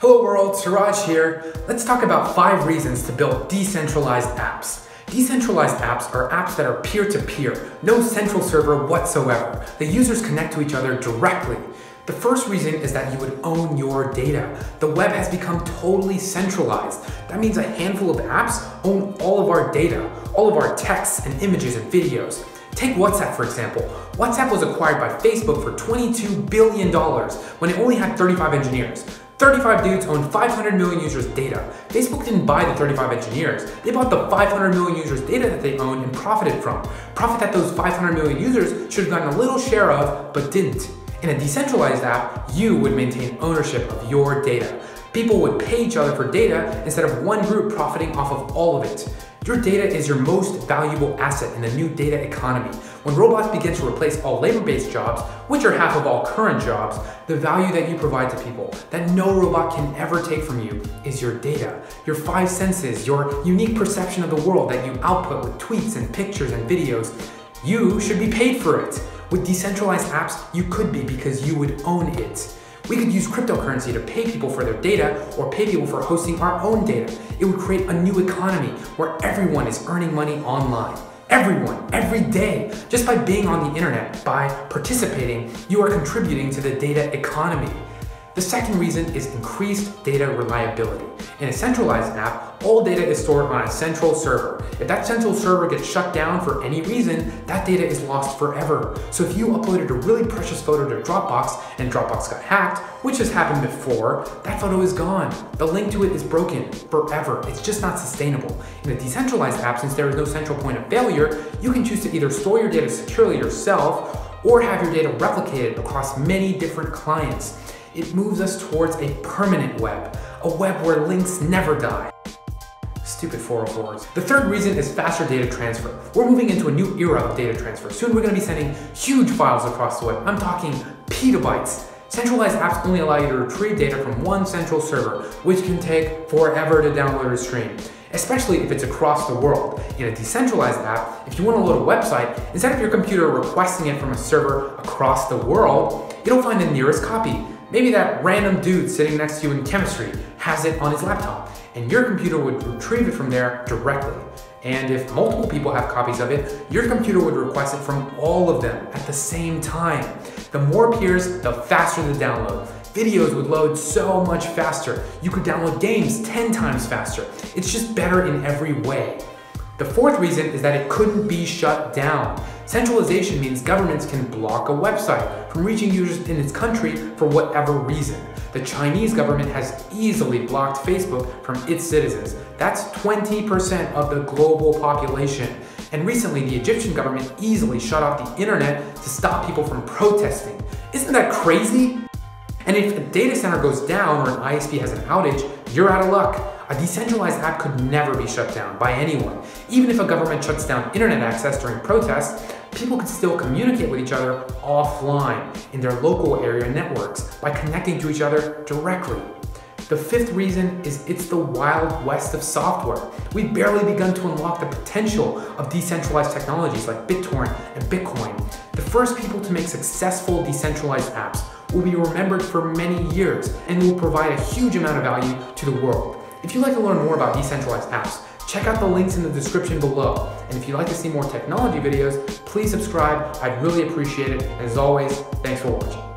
Hello world, Siraj here. Let's talk about five reasons to build decentralized apps. Decentralized apps are apps that are peer-to-peer, no central server whatsoever. The users connect to each other directly. The first reason is that you would own your data. The web has become totally centralized. That means a handful of apps own all of our data, all of our texts and images and videos. Take WhatsApp for example. WhatsApp was acquired by Facebook for $22 billion when it only had 35 engineers. 35 dudes own 500 million users' data. Facebook didn't buy the 35 engineers. They bought the 500 million users' data that they owned and profited from. Profit that those 500 million users should have gotten a little share of, but didn't. In a decentralized app, you would maintain ownership of your data. People would pay each other for data instead of one group profiting off of all of it. Your data is your most valuable asset in the new data economy. When robots begin to replace all labor-based jobs, which are half of all current jobs, the value that you provide to people, that no robot can ever take from you, is your data. Your five senses, your unique perception of the world that you output with tweets and pictures and videos. You should be paid for it. With decentralized apps, you could be because you would own it. We could use cryptocurrency to pay people for their data or pay people for hosting our own data. It would create a new economy where everyone is earning money online. Everyone, every day, just by being on the internet, by participating, you are contributing to the data economy. The second reason is increased data reliability. In a centralized app, all data is stored on a central server. If that central server gets shut down for any reason, that data is lost forever. So if you uploaded a really precious photo to Dropbox and Dropbox got hacked, which has happened before, that photo is gone. The link to it is broken forever. It's just not sustainable. In a decentralized app, since there is no central point of failure, you can choose to either store your data securely yourself or have your data replicated across many different clients. It moves us towards a permanent web, a web where links never die. Stupid 404s. The third reason is faster data transfer. We're moving into a new era of data transfer. Soon we're gonna be sending huge files across the web. I'm talking petabytes. Centralized apps only allow you to retrieve data from one central server, which can take forever to download or stream especially if it's across the world. In a decentralized app, if you want to load a website, instead of your computer requesting it from a server across the world, it'll find the nearest copy. Maybe that random dude sitting next to you in chemistry has it on his laptop, and your computer would retrieve it from there directly. And if multiple people have copies of it, your computer would request it from all of them at the same time. The more peers, the faster the download. Videos would load so much faster. You could download games 10 times faster. It's just better in every way. The fourth reason is that it couldn't be shut down. Centralization means governments can block a website from reaching users in its country for whatever reason. The Chinese government has easily blocked Facebook from its citizens. That's 20% of the global population. And recently, the Egyptian government easily shut off the internet to stop people from protesting. Isn't that crazy? And if a data center goes down or an ISP has an outage, you're out of luck. A decentralized app could never be shut down by anyone. Even if a government shuts down internet access during protests, people could still communicate with each other offline in their local area networks by connecting to each other directly. The fifth reason is it's the wild west of software. We've barely begun to unlock the potential of decentralized technologies like BitTorrent and Bitcoin. The first people to make successful decentralized apps will be remembered for many years and will provide a huge amount of value to the world. If you'd like to learn more about decentralized apps, check out the links in the description below. And if you'd like to see more technology videos, please subscribe. I'd really appreciate it. And as always, thanks for watching.